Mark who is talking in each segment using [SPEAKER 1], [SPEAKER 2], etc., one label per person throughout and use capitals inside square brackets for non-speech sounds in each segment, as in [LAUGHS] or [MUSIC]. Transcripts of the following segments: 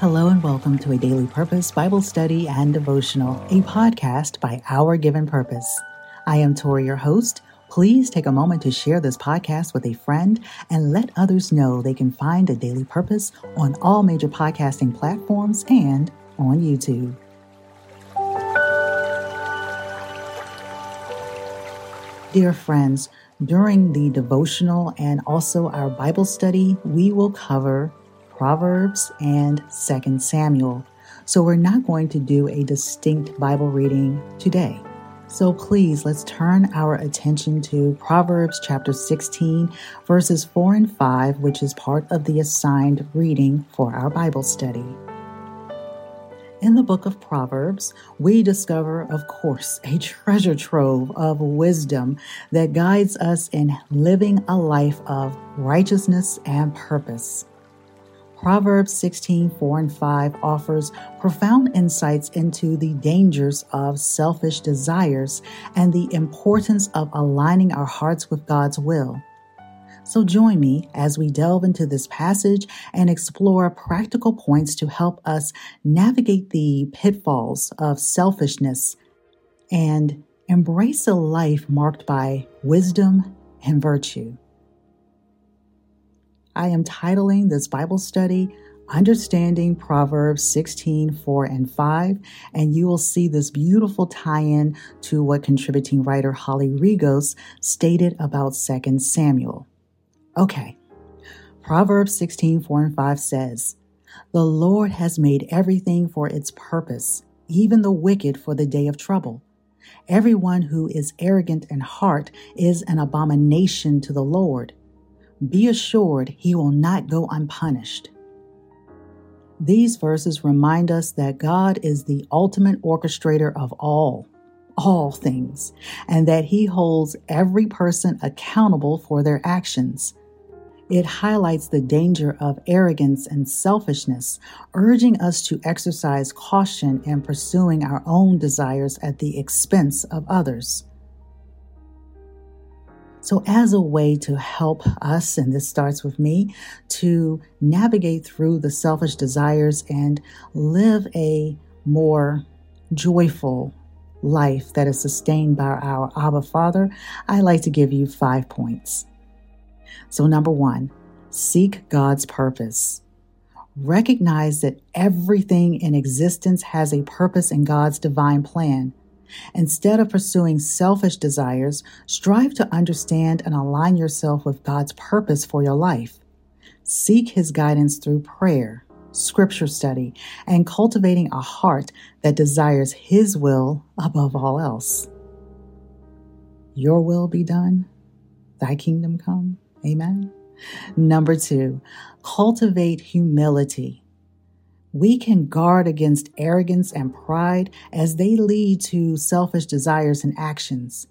[SPEAKER 1] Hello and welcome to a Daily Purpose Bible Study and Devotional, a podcast by Our Given Purpose. I am Torrie, your host. Please take a moment to share this podcast with a friend and let others know they can find a Daily Purpose on all major podcasting platforms and on YouTube. Dear friends, during the devotional and also our Bible study, we will cover Proverbs and 2 Samuel. So we're not going to do a distinct Bible reading today. So please let's turn our attention to Proverbs chapter 16, verses 4 and 5, which is part of the assigned reading for our Bible study. In the book of Proverbs, we discover, of course, a [LAUGHS] treasure trove of wisdom that guides us in living a life of righteousness and purpose. Proverbs 16, 4 and 5 offers profound insights into the dangers of selfish desires and the importance of aligning our hearts with God's will. So join me as we delve into this passage and explore practical points to help us navigate the pitfalls of selfishness and embrace a life marked by wisdom and virtue. I am titling this Bible study Understanding Proverbs 16, 4 and 5, and you will see this beautiful tie in to what contributing writer Holly Rigos stated about 2 Samuel. Okay, Proverbs 16, 4 and 5 says, The Lord has made everything for its purpose, even the wicked for the day of trouble. Everyone who is arrogant in heart is an abomination to the Lord be assured he will not go unpunished. These verses remind us that God is the ultimate orchestrator of all, all things, and that he holds every person accountable for their actions. It highlights the danger of arrogance and selfishness, urging us to exercise caution in pursuing our own desires at the expense of others. So, as a way to help us, and this starts with me, to navigate through the selfish desires and live a more joyful life that is sustained by our Abba Father, I like to give you five points. So, number one, seek God's purpose. Recognize that everything in existence has a purpose in God's divine plan. Instead of pursuing selfish desires, strive to understand and align yourself with God's purpose for your life. Seek His guidance through prayer, scripture study, and cultivating a heart that desires His will above all else. Your will be done, thy kingdom come. Amen. Number two, cultivate humility we can guard against arrogance and pride as they lead to selfish desires and actions.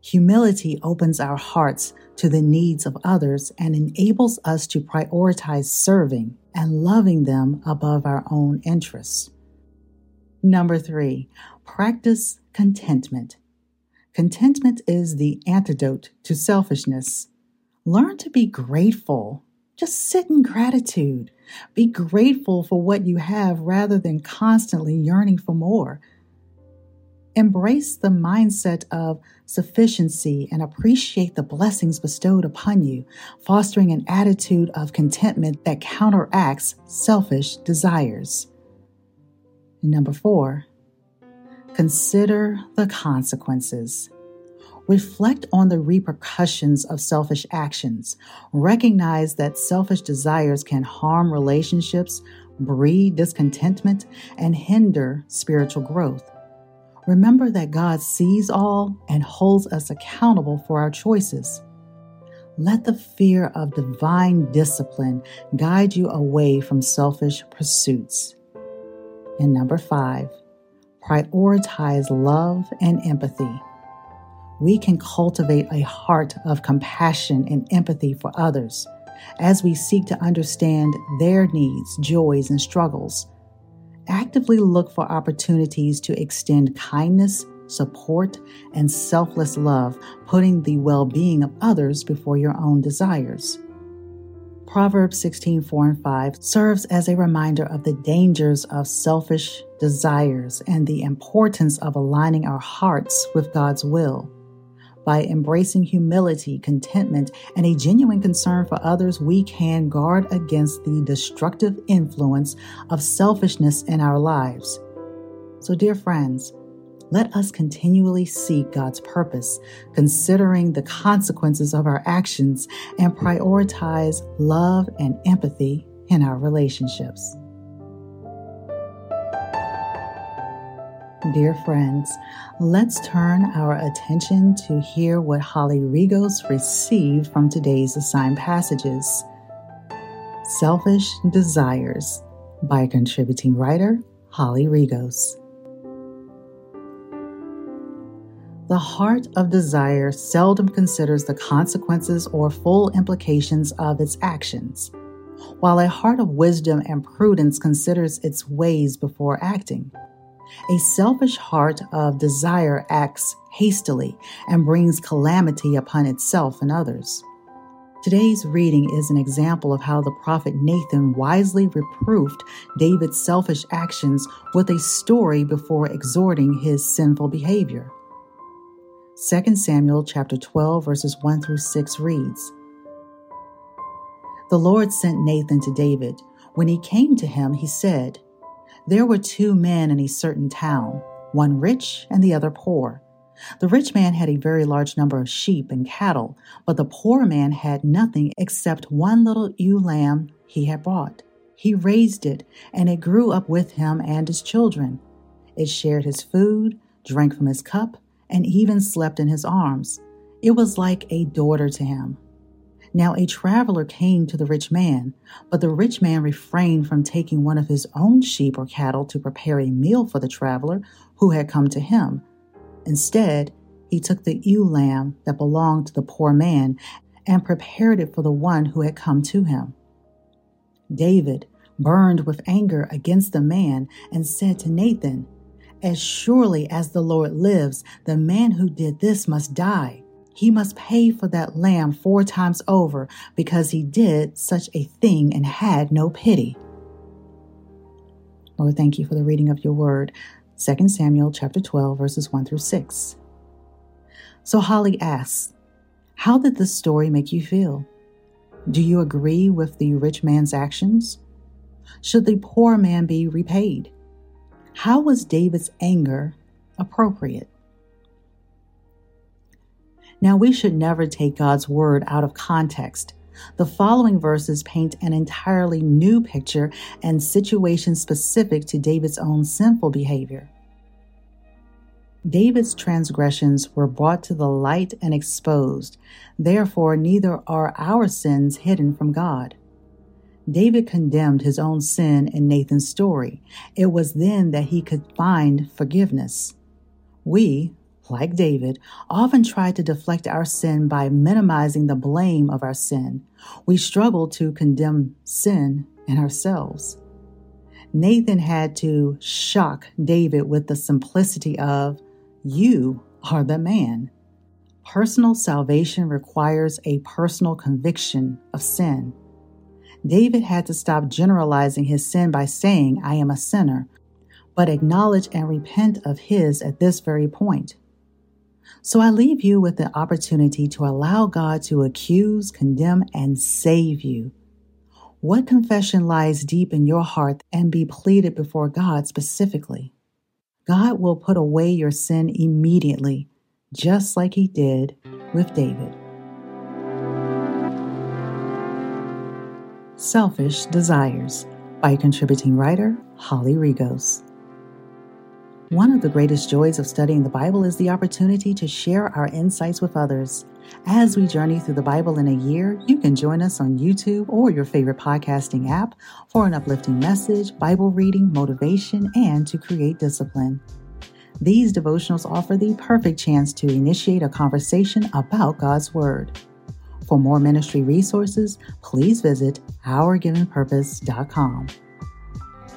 [SPEAKER 1] Humility opens our hearts to the needs of others and enables us to prioritize serving and loving them above our own interests. Number three, practice contentment. Contentment is the antidote to selfishness. Learn to be grateful just sit in gratitude. Be grateful for what you have rather than constantly yearning for more. Embrace the mindset of sufficiency and appreciate the blessings bestowed upon you, fostering an attitude of contentment that counteracts selfish desires. number four, consider the consequences. Reflect on the repercussions of selfish actions. Recognize that selfish desires can harm relationships, breed discontentment, and hinder spiritual growth. Remember that God sees all and holds us accountable for our choices. Let the fear of divine discipline guide you away from selfish pursuits. And number five, prioritize love and empathy we can cultivate a heart of compassion and empathy for others as we seek to understand their needs, joys, and struggles. Actively look for opportunities to extend kindness, support, and selfless love, putting the well being of others before your own desires. Proverbs 16 4 and 5 serves as a reminder of the dangers of selfish desires and the importance of aligning our hearts with God's will. By embracing humility, contentment, and a genuine concern for others, we can guard against the destructive influence of selfishness in our lives. So, dear friends, let us continually seek God's purpose, considering the consequences of our actions, and prioritize love and empathy in our relationships. Dear friends, let's turn our attention to hear what Holly Rigos received from today's assigned passages. Selfish Desires by contributing writer Holly Rigos. The heart of desire seldom considers the consequences or full implications of its actions, while a heart of wisdom and prudence considers its ways before acting. A selfish heart of desire acts hastily and brings calamity upon itself and others. Today's reading is an example of how the prophet Nathan wisely reproved David's selfish actions with a story before exhorting his sinful behavior. 2 Samuel chapter 12 verses 1 through 6 reads, The Lord sent Nathan to David. When he came to him, he said, there were two men in a certain town, one rich and the other poor. The rich man had a very large number of sheep and cattle, but the poor man had nothing except one little ewe lamb he had bought. He raised it, and it grew up with him and his children. It shared his food, drank from his cup, and even slept in his arms. It was like a daughter to him. Now a traveler came to the rich man, but the rich man refrained from taking one of his own sheep or cattle to prepare a meal for the traveler who had come to him. Instead, he took the ewe lamb that belonged to the poor man and prepared it for the one who had come to him. David burned with anger against the man and said to Nathan, As surely as the Lord lives, the man who did this must die he must pay for that lamb four times over because he did such a thing and had no pity. Lord, thank you for the reading of your word. 2 Samuel chapter 12 verses 1 through 6. So Holly asks, how did this story make you feel? Do you agree with the rich man's actions? Should the poor man be repaid? How was David's anger appropriate? Now, we should never take God's word out of context. The following verses paint an entirely new picture and situation specific to David's own sinful behavior. David's transgressions were brought to the light and exposed. Therefore, neither are our sins hidden from God. David condemned his own sin in Nathan's story. It was then that he could find forgiveness. We, like David, often try to deflect our sin by minimizing the blame of our sin. We struggle to condemn sin in ourselves. Nathan had to shock David with the simplicity of, You are the man. Personal salvation requires a personal conviction of sin. David had to stop generalizing his sin by saying, I am a sinner, but acknowledge and repent of his at this very point. So I leave you with the opportunity to allow God to accuse, condemn, and save you. What confession lies deep in your heart and be pleaded before God specifically? God will put away your sin immediately, just like he did with David. Selfish Desires by contributing writer Holly Rigos. One of the greatest joys of studying the Bible is the opportunity to share our insights with others. As we journey through the Bible in a year, you can join us on YouTube or your favorite podcasting app for an uplifting message, Bible reading, motivation, and to create discipline. These devotionals offer the perfect chance to initiate a conversation about God's Word. For more ministry resources, please visit ourgivenpurpose.com.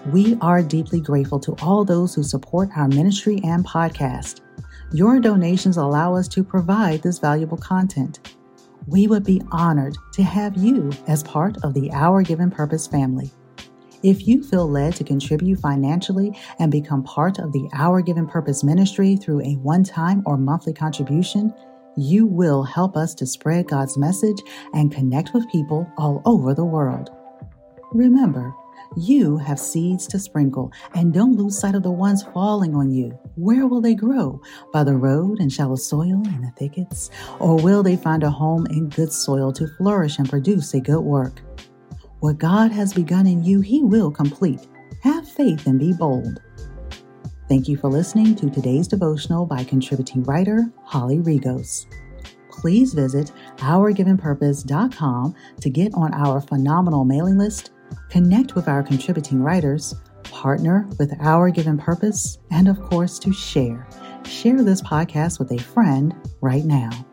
[SPEAKER 1] We are deeply grateful to all those who support our ministry and podcast. Your donations allow us to provide this valuable content. We would be honored to have you as part of the Our Given Purpose family. If you feel led to contribute financially and become part of the Our Given Purpose ministry through a one time or monthly contribution, you will help us to spread God's message and connect with people all over the world. Remember, you have seeds to sprinkle, and don't lose sight of the ones falling on you. Where will they grow? By the road and shallow soil in the thickets? Or will they find a home in good soil to flourish and produce a good work? What God has begun in you, He will complete. Have faith and be bold. Thank you for listening to today's devotional by contributing writer Holly Rigos. Please visit ourgivenpurpose.com to get on our phenomenal mailing list, connect with our contributing writers, partner with Our Given Purpose, and of course, to share. Share this podcast with a friend right now.